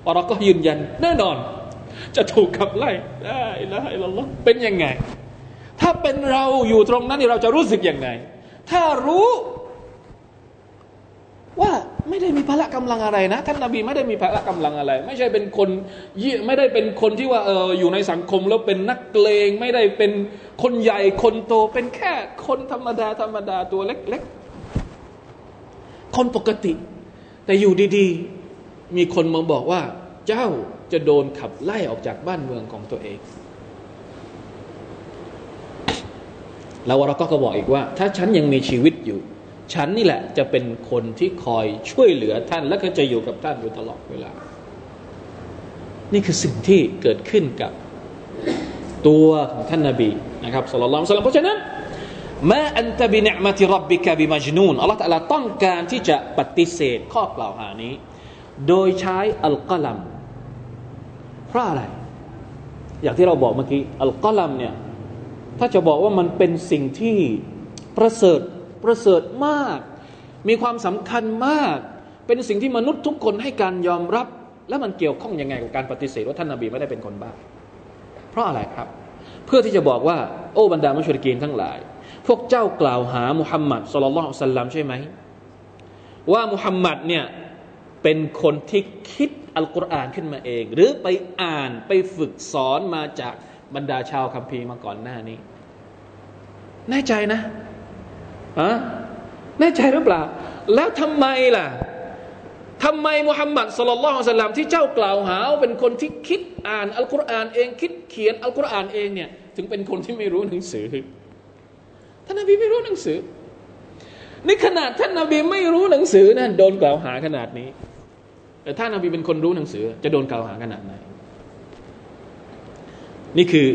วรก็ยืนยัน แน่นอน จะถูกขับไล่ได้ละอิละลอเป็นยังไง ถ้าเป็นเราอยู่ตรงนั้นเราจะรู้สึกยังไง ถ้ารู้ว่าไม่ได้มีพละกำลังอะไรนะ ท่านนาบีไม่ได้มีพละกำลังอะไร ไม่ใช่เป็นคนยี่ไม่ได้เป็นคนที่ว่าเอออยู่ในสังคมแล้วเป็นนักเลงไม่ได้เป็นคนใหญ่คนโตเป็นแค่คนธรรมดาธรรมดาตัวเล็กๆคนปกติ แต่อยู่ดีๆ มีคนมาบอกว่า เจ้าจะโดนขับไล่ออกจากบ้านเมืองของตัวเอง แล้วเราก็บอกอีกว่า ถ้าฉันยังมีชีวิตอยู่ ฉันนี่แหละจะเป็นคนที่คอยช่วยเหลือท่าน และก็จะอยู่กับท่านอยู่ตลอดเวลา นี่คือสิ่งที่เกิดขึ้นกับตัวของท่านนาบีนะครับสุลต่านเพราะฉะนั้นมาอันตบิเนมติรับบิกะบิมัจนูนอัลลอฮฺตะลาต้องการที่จะปฏิเสธข้อกล่าวหานี้ โดยใช้อัลกัลัมเพราะอะไร อย่างที่เราบอกเมื่อกี้อัลกัลัมเนี่ยถ้าจะบอกว่ามันเป็นสิ่งที่ประเสริฐประเสริฐมาก มีความสำคัญมาก เป็นสิ่งที่มนุษย์ทุกคนให้การยอมรับ และมันเกี่ยวข้องยังไงกับการปฏิเสธว่าท่านนาบีไม่ได้เป็นคนบ้า เพราะอะไรครับ เพื่อที่จะบอกว่าโอ้บรรดามุชริกีนทั้งหลาย พวกเจ้ากล่าวหามุฮัมมัดสุลลัลสัลลัมใช่ไหมว่ามุฮัมมัดเนี่ย เป็นคนที่คิดอัลกุรอานขึ้นมาเอง หรือไปอ่านไปฝึกสอนมาจากบรรดาชาวคัมภีร์มาก่อนหน้านี้ แน่ใจนะอะแน่ใจหรือเปล่า แล้วทำไมล่ะทำไมมุฮัมมัดสุลลัลของสลลัมที่เจ้ากล่าวหาเป็นคนที่คิดอ่านอัลกุรอานเองคิดเขียนอัลกุรอานเองเนี่ยถึงเป็นคนที่ไม่รู้หนังสือท่านนบีไม่รู้หนังสือนี่ขนาดท่านนบีไม่รู้หนังสือนะโดนกล่าวหาขนาดนี้ แต่ท่านนบีเป็นคนรู้หนังสือ จะโดนกล่าวหาขนาดไหน นี่คือ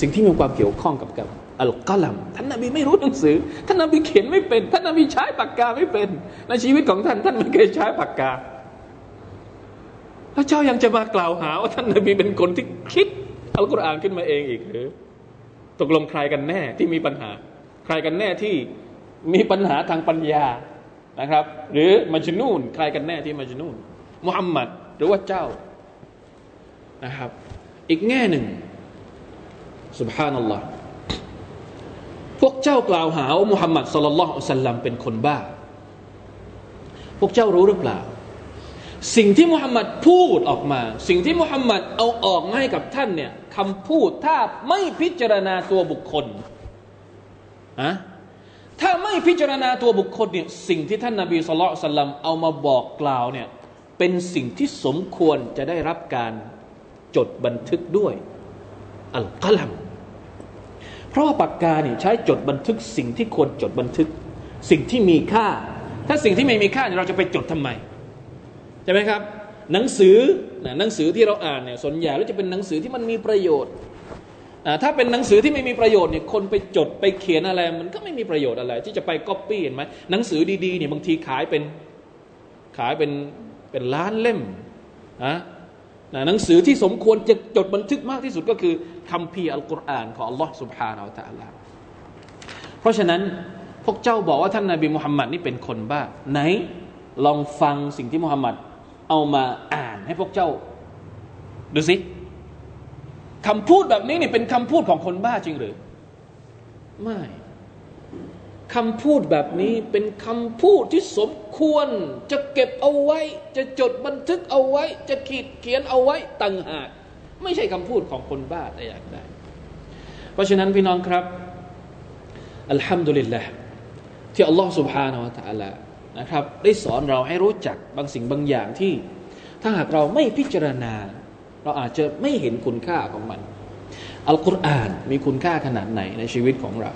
สิ่งที่มีความเกี่ยวข้องกับกับอัลกัลัมท่านนาบีไม่รู้หนังสือ ท่านนาบีเขียนไม่เป็น ท่านนาบีใช้ปากกาไม่เป็น ในชีวิตของท่าน ท่านไม่เคยใช้ปากกาแล้วเจ้ายังจะมากล่าวหาว่าท่านนาบีเป็นคนที่คิดอัลกุรอานขึ้นมาเองอีกหรือตกลงใครกันแน่ที่มีปัญหา ใครกันแน่ที่มีปัญหาทางปัญญานะครับ หรือมัจนูนใครกันแน่ที่มัจนูน มุฮัมมัดหรือว่าเจ้านะครับ อีกแง่หนึ่งสุบฮานัลลอฮ์พวกเจ้ากล่าวหาว่ามุฮัมมัดสลลัลลอฮุสัลลัมเป็นคนบ้า พวกเจ้ารู้หรือเปล่า สิ่งที่มุฮัมมัดพูดออกมา สิ่งที่มุฮัมมัดเอาออกมาให้กับท่านเนี่ยคำพูดถ้าไม่พิจารณาตัวบุคคลอะถ้าไม่พิจารณาตัวบุคคลเนี่ยสิ่งที่ท่านนาบีสุลต่านเอามาบอกกล่าวเนี่ย เป็นสิ่งที่สมควรจะได้รับการจดบันทึกด้วยอัลกัลัมเพราะว่าปากกาเนี่ยใช้จดบันทึกสิ่งที่ควรจดบันทึก สิ่งที่มีค่า ถ้าสิ่งที่ไม่มีค่าเราจะไปจดทำไมใช่ไหมครับ หนังสือหนังสือที่เราอ่านเนี่ยส่วนใหญ่แล้วจะเป็นหนังสือที่มันมีประโยชน์ถ้าเป็นหนังสือที่ไม่มีประโยชน์เนี่ยคนไปจดไปเขียนอะไร มันก็ไม่มีประโยชน์อะไร ที่จะไปก๊อปปี้เห็นไหมหนังสือดีๆเนี่ยบางทีขายเป็นขายเป็น เป็นล้านเล่มนะหนังสือที่สมควรจะจดบันทึกมากที่สุดก็คือคำพีอัลกุรอานของอัลลอฮ์ سبحانه และ تعالى เพราะฉะนั้นพวกเจ้าบอกว่าท่านนาบีมุฮัมมัดนี่เป็นคนบ้าไหนลองฟังสิ่งที่มุฮัมมัดเอามาอ่านให้พวกเจ้า ดูสิคำพูดแบบนี้นี่เป็นคำพูดของคนบ้าจริงหรือ ไม่ คำพูดแบบนี้เป็นคำพูดที่สมควร จะเก็บเอาไว้ จะจดบันทึกเอาไว้ จะขีดเขียนเอาไว้ต่างหากไม่ใช่คำพูดของคนบ้าแต่อย่างใดเพราะฉะนั้นพี่น้องครับอัลฮัมดุลิลละที่อัลลอฮ์ سبحانه และ تعالى นะครับ ได้สอนเราให้รู้จักบางสิ่งบางอย่างที่ ถ้าหากเราไม่พิจารณา เราอาจจะไม่เห็นคุณค่าของมัน อัลกุรอานมีคุณค่าขนาดไหนในชีวิตของเรา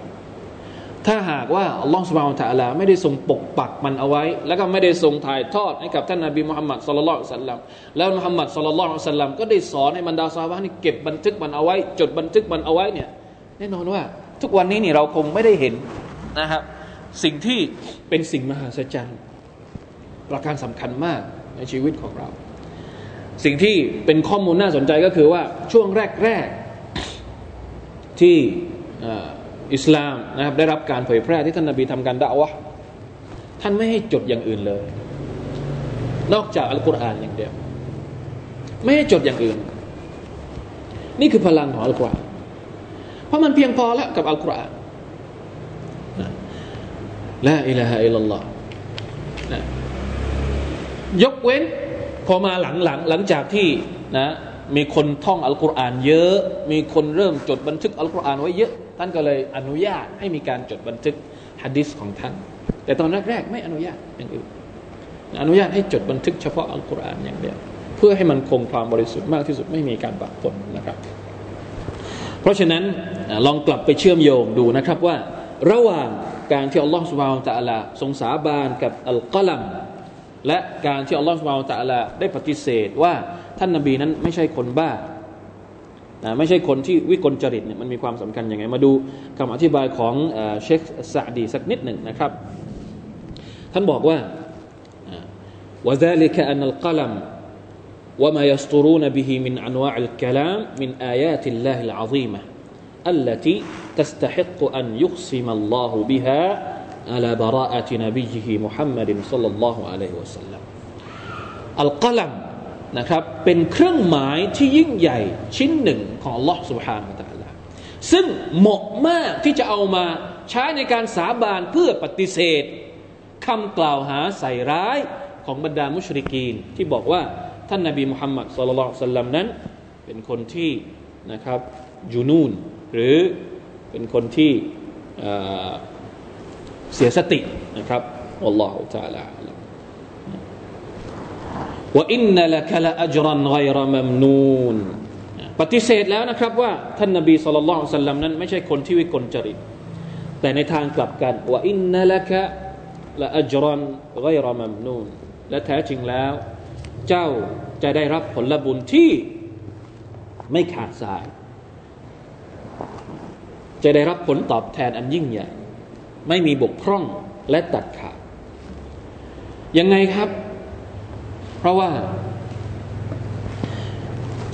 ถ้าหากว่าอัลลอฮฺสุบฮานตะลาไม่ได้ทรงปกปักมันเอาไว้ แล้วก็ไม่ได้ทรงถ่ายทอดให้กับท่านนาบีมุฮัมมัดสุลลัลสัลลัมแล้วมุฮัมมัดสุลลัลสัลลัมก็ได้สอนให้บรรดาซาบะนี่เก็บบันทึกมันเอาไว้ จดบันทึกมันเอาไว้เนี่ยแน่นอนว่า ทุกวันนี้นี่เราคงไม่ได้เห็นนะครับ สิ่งที่เป็นสิ่งมหัศจรรย์ประการสำคัญมากในชีวิตของเรา สิ่งที่เป็นข้อมูลน่าสนใจก็คือว่าช่วงแรก ๆที่ อิสลามนะครับได้รับการเผยแพร่ที่ท่านนาบีทำการด่าวะท่านไม่ให้จดอย่างอื่นเลย นอกจากอัลกุรอานอย่างเดียว ไม่ให้จดอย่างอื่น นี่คือพลังของอัลกุรอานเพราะมันเพียงพอแล้วกับอัลกุรอานละอิลาฮะอิลลัลลอฮ์ยกเว้นพอมาหลังหลังหลังจากที่นะมีคนท่องอัลกุรอานเยอะ มีคนเริ่มจดบันทึกอัลกุรอานไว้เยอะ ท่านก็เลยอนุญาตให้มีการจดบันทึกฮะดิษของท่าน แต่ตอนแรกๆไม่อนุญาตอย่างอื่นอนุญาตให้จดบันทึกเฉพาะอัลกุรอานอย่างเดียว เพื่อให้มันคงความบริสุทธิ์มากที่สุดไม่มีการปะปนนะครับ เพราะฉะนั้นลองกลับไปเชื่อมโยงดูนะครับว่า ระหว่างการที่อัลลอฮฺสุบานตะอัลาทรงสาบานกับอัลกัลัมและการที่อัลลอฮฺสุบานตะอัลาได้ปฏิเสธว่าท่านนบีนั้นไม่ใช่คนบ้า ไม่ใช่คนที่วิกลจริตเนี่ยมันมีความสำคัญยังไง มาดูคำอธิบายของเชคซาดีสักนิดหนึ่งนะครับ ท่านบอกว่า وذلك أن القلم وما يسطرون به من أنواع الكلام من آيات الله العظيمة التي تستحق أن يقسم الله بها على براءة نبيه محمد صلى الله عليه وسلم القلم นะครับเป็นเครื่องหมายที่ยิ่งใหญ่ชิ้นหนึ่งของ Allah سبحانه และ تعالى ซึ่งเหมาะมากที่จะเอามาใช้ในการสาบานเพื่อปฏิเสธคำกล่าวหาใส่ร้ายของบรรดามุชริกีน ที่บอกว่าท่านนาบีมุฮัมมัดสุลลัลสัลลัมนั้น เป็นคนที่นะครับยูนูนหรือเป็นคนที่เสียสตินะครับอัลลอฮฺ تعالى ว่าอินนัลกะลอัจรันไกรมัมนูนปฏิเสธแล้วนะครับว่าท่านนบีสุลต่านสัลลัมนั้นไม่ใช่คนที่วิกลจริต แต่ในทางกลับกันว่าอินนัลกะละอัจรันไกรมัมนูนและแท้จริงแล้ว เจ้าจะได้รับผลบุญที่ไม่ขาดสาย จะได้รับผลตอบแทนอันยิ่งใหญ่ ไม่มีบกพร่องและตัดขาดยังไงครับ ราะว่า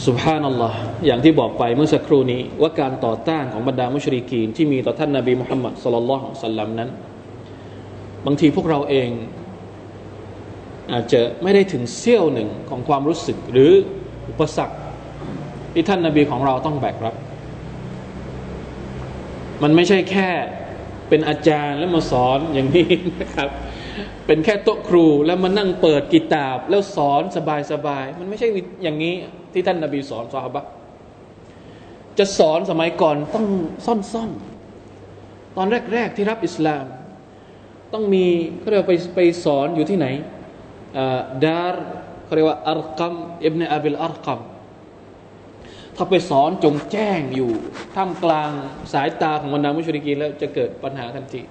สุบฮานัลลอฮ์อย่างที่บอกไปเมื่อสักครู่นี้ ว่าการต่อต้านของบรรดามุชริกีน ที่มีต่อท่านนาบีมุฮัมมัดสลลัลลอฮุสัลลัมนั้น บางทีพวกเราเอง อาจจะไม่ได้ถึงเสี้ยวหนึ่งของความรู้สึก หรืออุปสรรคที่ท่านนาบีของเราต้องแบกรับ มันไม่ใช่แค่เป็นอาจารย์แล้วมาสอนอย่างนี้นะครับ เป็นแค่โต๊ะครูแล้วมานั่งเปิดกิตาบ แล้วสอนสบายๆมันไม่ใช่อย่างนี้ที่ท่านนาบีสอนซอฮาบะจะสอนสมัยก่อนต้องซ่อนๆ ตอนแรก ๆ ที่รับอิสลาม ต้องมีเขาเรียกไปไปสอนอยู่ที่ไหนดาร์เขาเรียกว่าอัลกัมอิบเนอาบิลอัลกัมถ้าไปสอนจงแจ้งอยู่ท่ามกลางสายตาของบรรดามุชริกีแล้วจะเกิดปัญหาทันที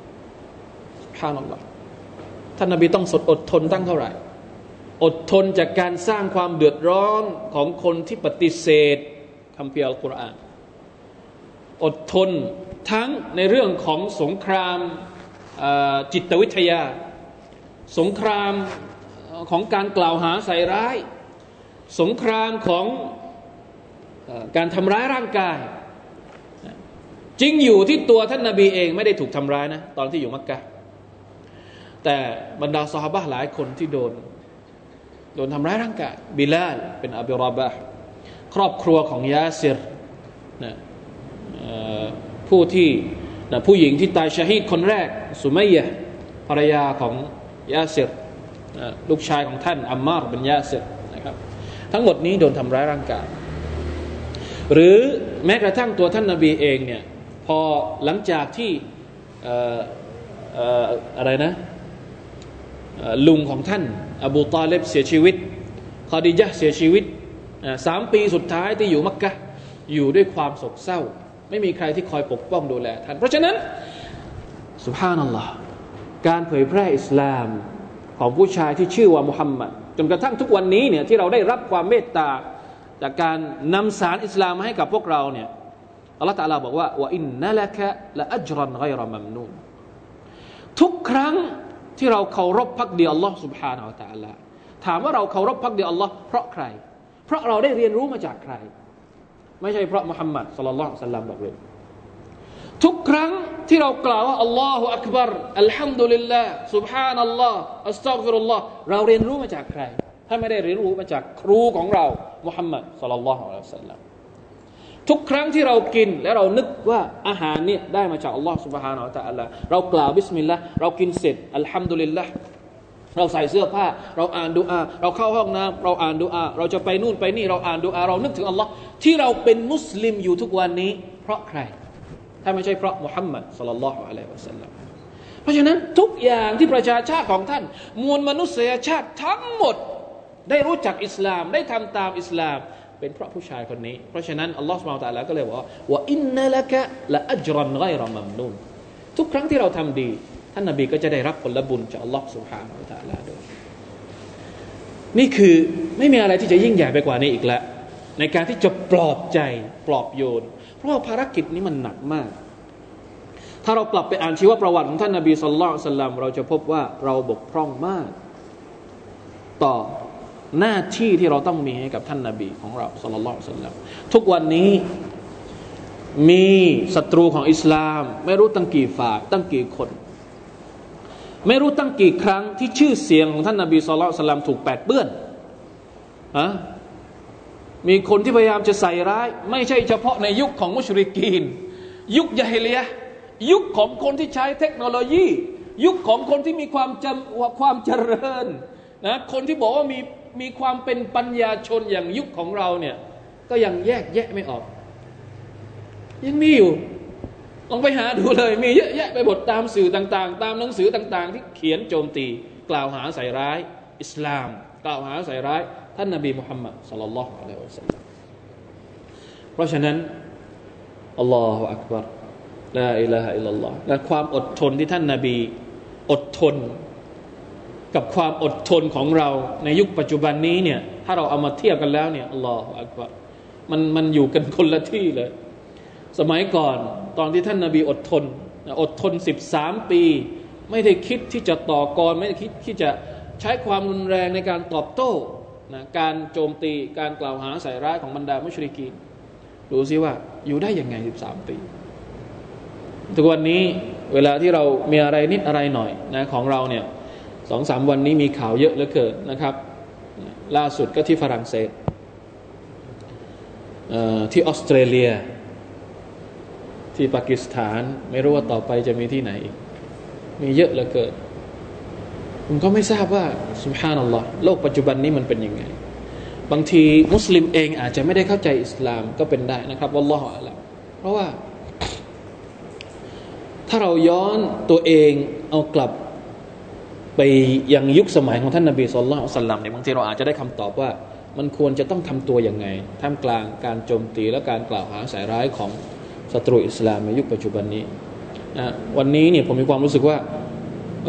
ข้านัลลอฮ ท่านนบีต้องสดอดทนตั้งเท่าไหร่ อดทนจากการสร้างความเดือดร้อนของคนที่ปฏิเสธคำเพียรกุรอาน อดทนทั้งในเรื่องของสงครามจิตวิทยา สงครามของการกล่าวหาใส่ร้าย สงครามของการทำร้ายร่างกาย จริงอยู่ที่ตัวท่านนาบีเองไม่ได้ถูกทำร้ายนะ ตอนที่อยู่มักกะ แต่บรรดาสหบะหลายคนที่โดน โดนทำร้ายร่างกายบิลาลเป็นอับิรอบะครอบครัวของยาซิรนะผู้ที่นะผู้หญิงที่ตายชาฮิดคนแรก สุมัยยะภรรยาของยาซิรนะลูกชายของท่านอัมมาร์เป็นยาซิรนะครับ ทั้งหมดนี้โดนทำร้ายร่างกาย หรือแม้กระทั่งตัวท่านนาบีเองเนี่ยพอหลังจากที่อะไรนะ ลุงของท่าน อบูตาเลบเสียชีวิตคอดิยะเสียชีวิตสามปีสุดท้ายที่อยู่มักกะอยู่ด้วยความโศกเศร้า ไม่มีใครที่คอยปกป้องดูแลท่าน เพราะฉะนั้นสุภานัลลอฮ์การเผยแพร่อิสลามของผู้ชายที่ชื่อว่ามุฮัมมัดจนกระทั่งทุกวันนี้เนี่ยที่เราได้รับความเมตตาจากการนำสารอิสลามมาให้กับพวกเราเนี่ยอัลลอฮฺ تعالى บอกว่า وإن لك لأجرا غير ممنون ทุกครั้ง ที่เราเคารพพักดีอัลลอฮ์ سبحانه และ تعالى ถามว่าเราเคารพพักดีอัลลอฮ์เพราะใคร เพราะเราได้เรียนรู้มาจากใคร ไม่ใช่เพราะมุฮัมมัดสุลลัลสัลลัมบอกเลยทุกครั้งที่เรากล่าวว่าอัลลอฮฺอักบารอัลฮัมดุลิลลาห์ سبحان อัลลอฮ์อัสตัฆฟิรุลลอฮ์เราเรียนรู้มาจากใคร ถ้าไม่ได้เรียนรู้มาจากครูของเรามุฮัมมัดสุลลัลลอฮุอะลัยฮิสัลลัม ทุกครั้งที่เรากินและเรานึกว่าอาหารเนี่ยได้มาจากอัลลอฮ์ سبحانه และ تعالى เรากล่าวบิสมิลลาห์เรากินเสร็จอัลฮัมดุลิลลาห์เราใส่เสื้อผ้า เราอ่านดูอา เราเข้าห้องน้ำเราอ่านดูอา เราจะไปนู่นไปนี่เราอ่านดูอา เรานึกถึงอัลลอฮ์ที่เราเป็นมุสลิมอยู่ทุกวันนี้ เพราะใคร ถ้าไม่ใช่เพราะมุฮัมมัดสุลลัลลอฮุอะลัยฮิวะสัลลัมเพราะฉะนั้นทุกอย่างที่ประชาชาติของท่าน มวลมนุษยชาติทั้งหมดได้รู้จักอิสลาม ได้ทำตามอิสลาม เป็นเพราะผู้ชายคนนี้ เพราะฉะนั้นอัลลอฮฺสุบไบร์ตะลาก็เลยบอกว่าอินนัละกะละอัจรันไกรมัมนูนทุกครั้งที่เราทำดี ท่านนบีก็จะได้รับผลบุญจากอัลลอฮฺสุบฮานาอัลตะลาด้วยนี่คือไม่มีอะไรที่จะยิ่งใหญ่ไปกว่านี้อีกแล้วในการที่จะปลอบใจปลอบโยน เพราะว่าภารกิจนี้มันหนักมาก ถ้าเรากลับไปอ่านชีวประวัติของท่านนบีสุลต่านลลัมเราจะพบว่าเราบกพร่องมาก ต่อ หน้าที่ที่เราต้องมีให้กับท่านนาบีของเราสุลต่านสัลลัมทุกวันนี้มีศัตรูของอิสลาม ไม่รู้ตั้งกี่ฝ่ายตั้งกี่คน ไม่รู้ตั้งกี่ครั้งที่ชื่อเสียงของท่านนาบีสุลต่านสัลลัมถูกแปดเปื้อนอะมีคนที่พยายามจะใส่ร้าย ไม่ใช่เฉพาะในยุคของมุชริกีน ยุคยาฮิเลียยุคของคนที่ใช้เทคโนโลยี ยุคของคนที่มีความจำความเจริญนะคนที่บอกว่ามี มีความเป็นปัญญาชนอย่างยุคของเราเนี่ย ก็ยังแยกแยะไม่ออก ยังมีอยู่ลองไปหาดูเลย มีเยอะแยะไปหมดตามสื่อต่างๆ ตามหนังสือต่างๆ ที่เขียนโจมตี กล่าวหาใส่ร้าย อิสลาม กล่าวหาใส่ร้าย ท่านนบีมุฮัมมัดสลลัลลอฮุอะลัยฮิวะสัลลัมเพราะฉะนั้นอัลลอฮฺอักบารลาอิลาฮะอิลลัลลอฮ์และความอดทนที่ท่านนาบี อดทน กับความอดทนของเราในยุคปัจจุบันนี้เนี่ย ถ้าเราเอามาเทียบกันแล้วเนี่ยอัลลอฮฺอักบารมันมันอยู่กันคนละที่เลย สมัยก่อนตอนที่ท่านนาบีอดทน อดทนสิบสามปี ไม่ได้คิดที่จะต่อกรไม่ได้คิดที่จะใช้ความรุนแรงในการตอบโต้นะการโจมตีการกล่าวหาใส่ร้ายของบรรดามุชริกีนดูซิว่าอยู่ได้ยังไงสิบสามปี ทุกวันนี้เวลาที่เรามีอะไรนิดอะไรหน่อยนะของเราเนี่ย สองสามวันนี้มีข่าวเยอะเหลือเกินนะครับ ล่าสุดก็ที่ฝรั่งเศสที่ออสเตรเลีย ที่ปากีสถาน ไม่รู้ว่าต่อไปจะมีที่ไหนอีก มีเยอะเหลือเกินผมก็ไม่ทราบว่าสุภานัลลอฮ์โลกปัจจุบันนี้มันเป็นยังไง บางทีมุสลิมเองอาจจะไม่ได้เข้าใจอิสลามก็เป็นได้นะครับวัลลอฮฺอะลัเพราะว่า ถ้าเราย้อนตัวเองเอากลับ ไปยังยุคสมัยของท่านนบีสุลต่านสัลลัมเนี่ยบางทีเราอาจจะได้คำตอบว่า มันควรจะต้องทำตัวยังไง ท่ามกลางการโจมตีและการกล่าวหาสายร้ายของศัตรูอิสลามในยุคปัจจุบันนี้นะวันนี้เนี่ยผมมีความรู้สึกว่า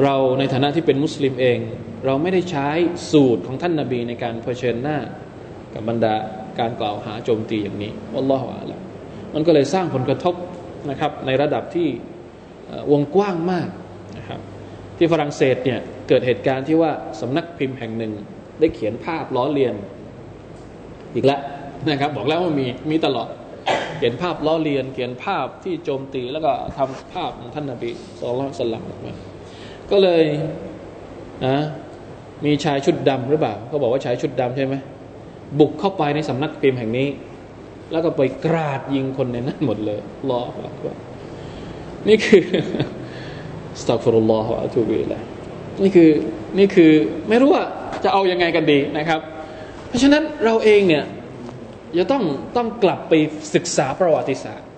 เราในฐานะที่เป็นมุสลิมเอง เราไม่ได้ใช้สูตรของท่านนาบีในการเผชิญหน้า กับบรรดาการกล่าวหาโจมตีอย่างนี้อัลลอฮฺอะลัมันก็เลยสร้างผลกระทบนะครับในระดับที่วงกว้างมากนะครับที่ฝรั่งเศสเนี่ย เกิดเหตุการณ์ที่ว่าสำนักพิมพ์แห่งหนึ่ง ได้เขียนภาพล้อเลียน อีกแล้วนะครับ บอกแล้วว่ามีมีตลอด เขียนภาพล้อเลียน เขียนภาพที่โจมตีแล้วก็ทำภาพของท่านนาบีสุลต่านสลัมออกมาก็เลยนะมีชายชุดดำหรือเปล่าเขาบอกว่าชายชุดดำใช่ไหมบุกเข้าไปในสำนักพิมพ์แห่งนี้ แล้วก็ไปกราดยิงคนในนั้นหมดเลยรอนี่คือสตักฟุรุลลอฮฺอะตูบิละ นี่คือนี่คือไม่รู้ว่าจะเอาอยัางไงกันดีนะครับ เพราะฉะนั้นเราเองเนี่ยจะต้องต้องกลับไปศึกษาประวัติศาสตร์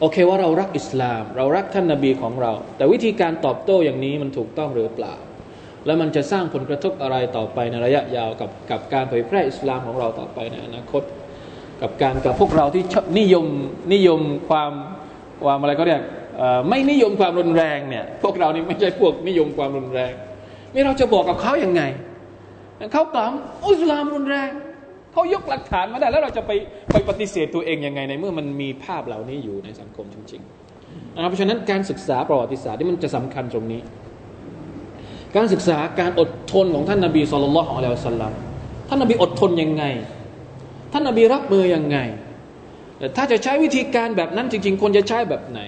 โอเคว่าเรารักอิสลาม เรารักท่านนาบีของเรา แต่วิธีการตอบโต้อย่างนี้มันถูกต้องหรือเปล่า แล้วมันจะสร้างผลกระทบอะไรต่อไปในระยะยาวกับกับการเผยแพร่อิสลามของเราต่อไปในอนาคต กับการกับพวกเราที่นิยมนิยมความความอะไรก็เรียก ไม่นิยมความรุนแรงเนี่ยพวกเรานี่ไม่ใช่พวกนิยมความรุนแรงนี่เราจะบอกกับเขาอย่างไงเขากล่าวอิสลามรุนแรงเขายกหลักฐานมาได้ แล้วเราจะไปไปปฏิเสธตัวเองยังไงในเมื่อมันมีภาพเหล่านี้อยู่ในสังคมจริงๆนะครับเพราะฉะนั้นการศึกษาประวัติศาสตร์ที่มันจะสำคัญตรงนี้ การศึกษาการอดทนของท่านนาบีสุลต่านละฮ์อัลลอฮฺสัลลัมท่านนาบีอดทนยังไง ท่านนาบีรับมือยังไงแต่ถ้าจะใช้วิธีการแบบนั้นจริง ๆควรจะใช้แบบไหน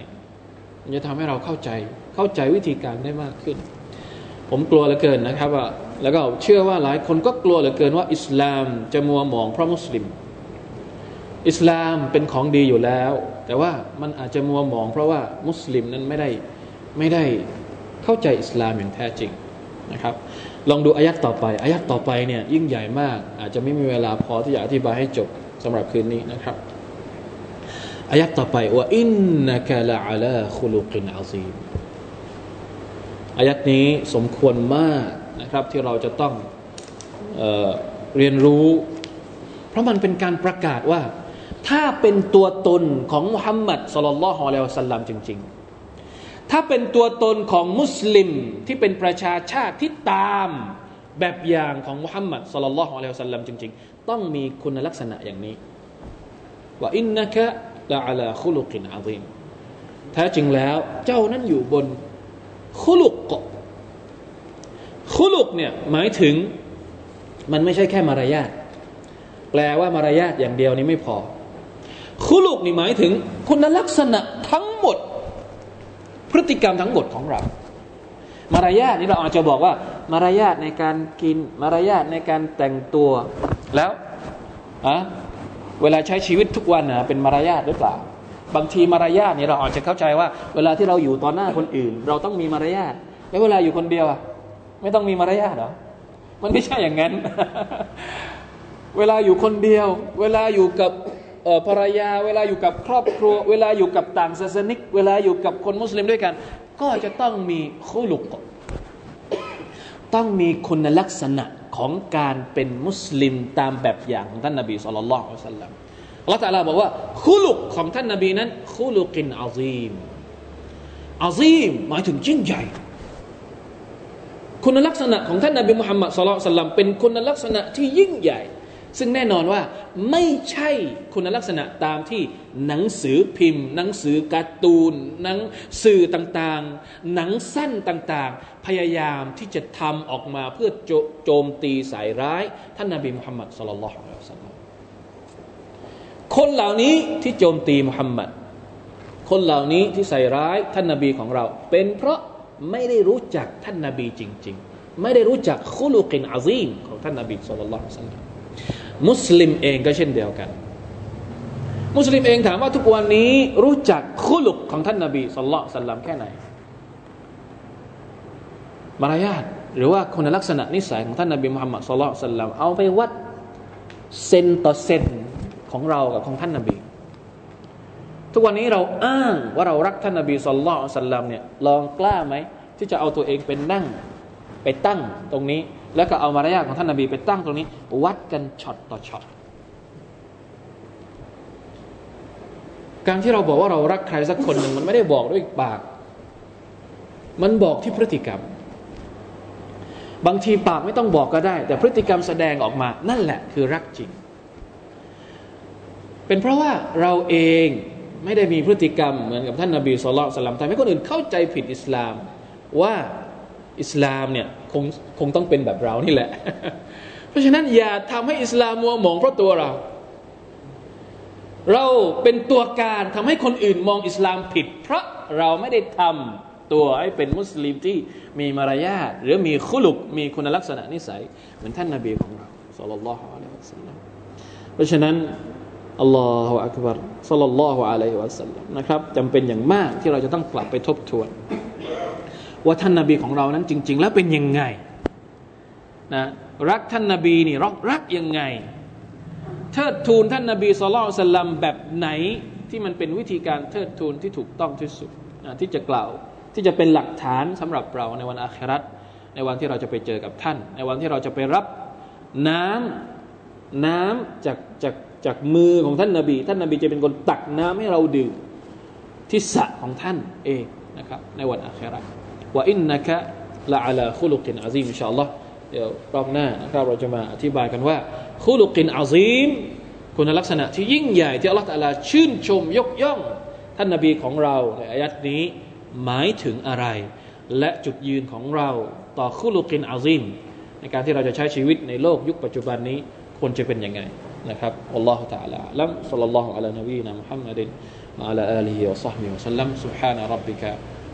มันจะทำให้เราเข้าใจ เข้าใจวิธีการได้มากขึ้น ผมกลัวเหลือเกินนะครับว่าแล้วก็เชื่อว่าหลายคนก็กลัวเหลือเกินว่า อิสลามจะมัวหมองเพราะมุสลิม อิสลามเป็นของดีอยู่แล้ว แต่ว่ามันอาจจะมัวหมอง เพราะว่ามุสลิมนั้นไม่ได้ไม่ได้เข้าใจอิสลามอย่างแท้จริงนะครับลองดูอายัดต่อไปอายัดต่อไปเนี่ยยิ่งใหญ่มาก อาจจะไม่มีเวลาพอที่จะอธิบายให้จบสำหรับคืนนี้นะครับ อายัดต่อไปว่าอินนักละอัลาคุลุกินอาซีมอายัดนี้สมควรมากนะครับที่เราจะต้องเออเรียนรู้ เพราะมันเป็นการประกาศว่า ถ้าเป็นตัวตนของมุฮัมมัดสลลัลลอฮุอะลัยฮิวสัลลัมจริง ๆ ถ้าเป็นตัวตนของมุสลิมที่เป็นประชาชาติที่ตามแบบอย่างของมุฮัมมัดสลลัลลอฮุอะลัยฮิวสัลลัมจริง ๆ ต้องมีคุณลักษณะอย่างนี้ว่าอินนักะ ละอัลาคุลุกินอาซีมแท้จริงแล้ว เจ้านั้นอยู่บนคุลุกคุลุกเนี่ยหมายถึงมันไม่ใช่แค่มารยาทแปลว่ามารยาทอย่างเดียวนี้ไม่พอ คุลุกนี่หมายถึงคุณลักษณะทั้งหมด พฤติกรรมทั้งหมดของเรา มารยาทนี่เราอาจจะบอกว่า มารยาทในการกินมารยาทในการแต่งตัวแล้วอะ เวลาใช้ชีวิตทุกวันนะเป็นมารยาทหรือเปล่า บางทีมารยาทนี่เราอาจจะเข้าใจว่า เวลาที่เราอยู่ต่อหน้าคนอื่น เราต้องมีมารยาทแล้วเวลาอยู่คนเดียวอะไม่ต้องมีมารยาทหรอมันไม่ใช่อย่างนั้น เวลาอยู่คนเดียว เวลาอยู่กับภรรยา เวลาอยู่กับครอบครัว เวลาอยู่กับต่างศาสนิก เวลาอยู่กับคนมุสลิมด้วยกัน ก็จะต้องมีคุลุกต้องมีคุณลักษณะ ของการเป็นมุสลิมตามแบบอย่างของท่านนบีสุลต่านละอัลสัลลัมอัลลอฮฺตะลาบอกว่าคุลุกของท่านนบีนั้นคุลุกินอาซีมอาซีมหมายถึงยิ่งใหญ่ คุณลักษณะของท่านนบีมุฮัมมัดสุลตัลลัมเป็นคุณลักษณะที่ยิ่งใหญ่ ซึ่งแน่นอนว่าไม่ใช่คุณลักษณะตามที่หนังสือพิมพ์ หนังสือการ์ตูน หนังสื่อต่างๆ หนังสั้นต่างๆ พยายามที่จะทำออกมาเพื่อโจมตีใส่ร้าย ท่านนบีมุฮัมมัดสุลลัลของเราสัลลัมคนเหล่านี้ที่โจมตีมุฮัมมัดคนเหล่านี้ที่ใส่ร้ายท่านนบีของเรา เป็นเพราะไม่ได้รู้จักท่านนาบีจริง ๆ ไม่ได้รู้จักคุลุกินอาซีมของท่านนาบีสุลต่านสัลลั มุสลิมเองก็เช่นเดียวกัน มุสลิมเองถามว่าทุกวันนี้รู้จักคุลุกของท่านนาบีสุลต่านสัลลัมแค่ไหน มารยาทหรือว่าคุณลักษณะนิสัยของท่านนาบีมุฮัมมัดสุลต่านสัลลัมเอาไปวัดเซนต่อเซนของเรากับของท่านนาบี ทุกวันนี้เราอ้างว่าเรารักท่านนบีสุลต่านสัลลัมเนี่ยลองกล้าไหมที่จะเอาตัวเองเป็นนั่งไปตั้งตรงนี้ แล้วก็เอามารยาทของท่านนบีไปตั้งตรงนี้ วัดกันช็อตต่อช็อตการที่เราบอกว่าเรารักใครสักคนหนึ่งมันไม่ได้บอกด้วยปาก มันบอกที่พฤติกรรม บางทีปากไม่ต้องบอกก็ได้ แต่พฤติกรรมแสดงออกมา นั่นแหละคือรักจริง เป็นเพราะว่าเราเองไม่ได้มีพฤติกรรมเหมือนกับท่านนาบีสุลต่านทำให้คนอื่นเข้าใจผิดอิสลามว่า อิสลามเนี่ยคงคงต้องเป็นแบบเรานี่แหละ เพราะฉะนั้นอย่าทำให้อิสลามมัวหมองเพราะตัวเรา เราเป็นตัวการทำให้คนอื่นมองอิสลามผิด เพราะเราไม่ได้ทำตัวให้เป็นมุสลิมที่มีมารยาทหรือมีคุลุกมีคุณลักษณะนิสัย เหมือนท่านนาบีของเราสุลต่านละฮ์เพราะฉะนั้นอัลลอฮฺอักบารสัลลัลลอฮุอะลัยฮิวะสัลลัมนะครับจำเป็นอย่างมากที่เราจะต้องกลับไปทบทวน ว่าท่านนาบีของเรานั้นจริง ๆ แล้วเป็นยังไงนะรักท่านนาบีนี่รักรักยังไงเทิดทูนท่านนาบีสุลต่านสัลลัมแบบไหนที่มันเป็นวิธีการเทิดทูนที่ถูกต้องที่สุดนะที่จะกล่าวที่จะเป็นหลักฐานสำหรับเราในวันอาคราตในวันที่เราจะไปเจอกับท่าน ในวันที่เราจะไปรับน้ำน้ำจากจากจากมือของท่านนาบี ท่านนาบีจะเป็นคนตักน้ำให้เราดื่มที่สระของท่านเองนะครับในวันอาครา ว่าอินนะกะละอัลาคุลุกินอาซีมอินชาอัลลอฮ์เดี๋ยวรอบหน้านะครับเราจะมาอธิบายกันว่าคุลุกินอาซีมคุณลักษณะที่ยิ่งใหญ่ที่อัลลอฮฺตะลาชื่นชมยกย่อง ท่านนาบีของเราในอายัดนี้หมายถึงอะไร และจุดยืนของเราต่อคุลุกินอาซิมในการที่เราจะใช้ชีวิตในโลกยุคปัจจุบันนี้ควรจะเป็นยังไงนะครับอัลลอฮฺ تعالى ลัมสัลลัลลอฮุอะลัยนบีนะมุฮัมมัดوعلى آله وصحبه وسلم سبحان ربك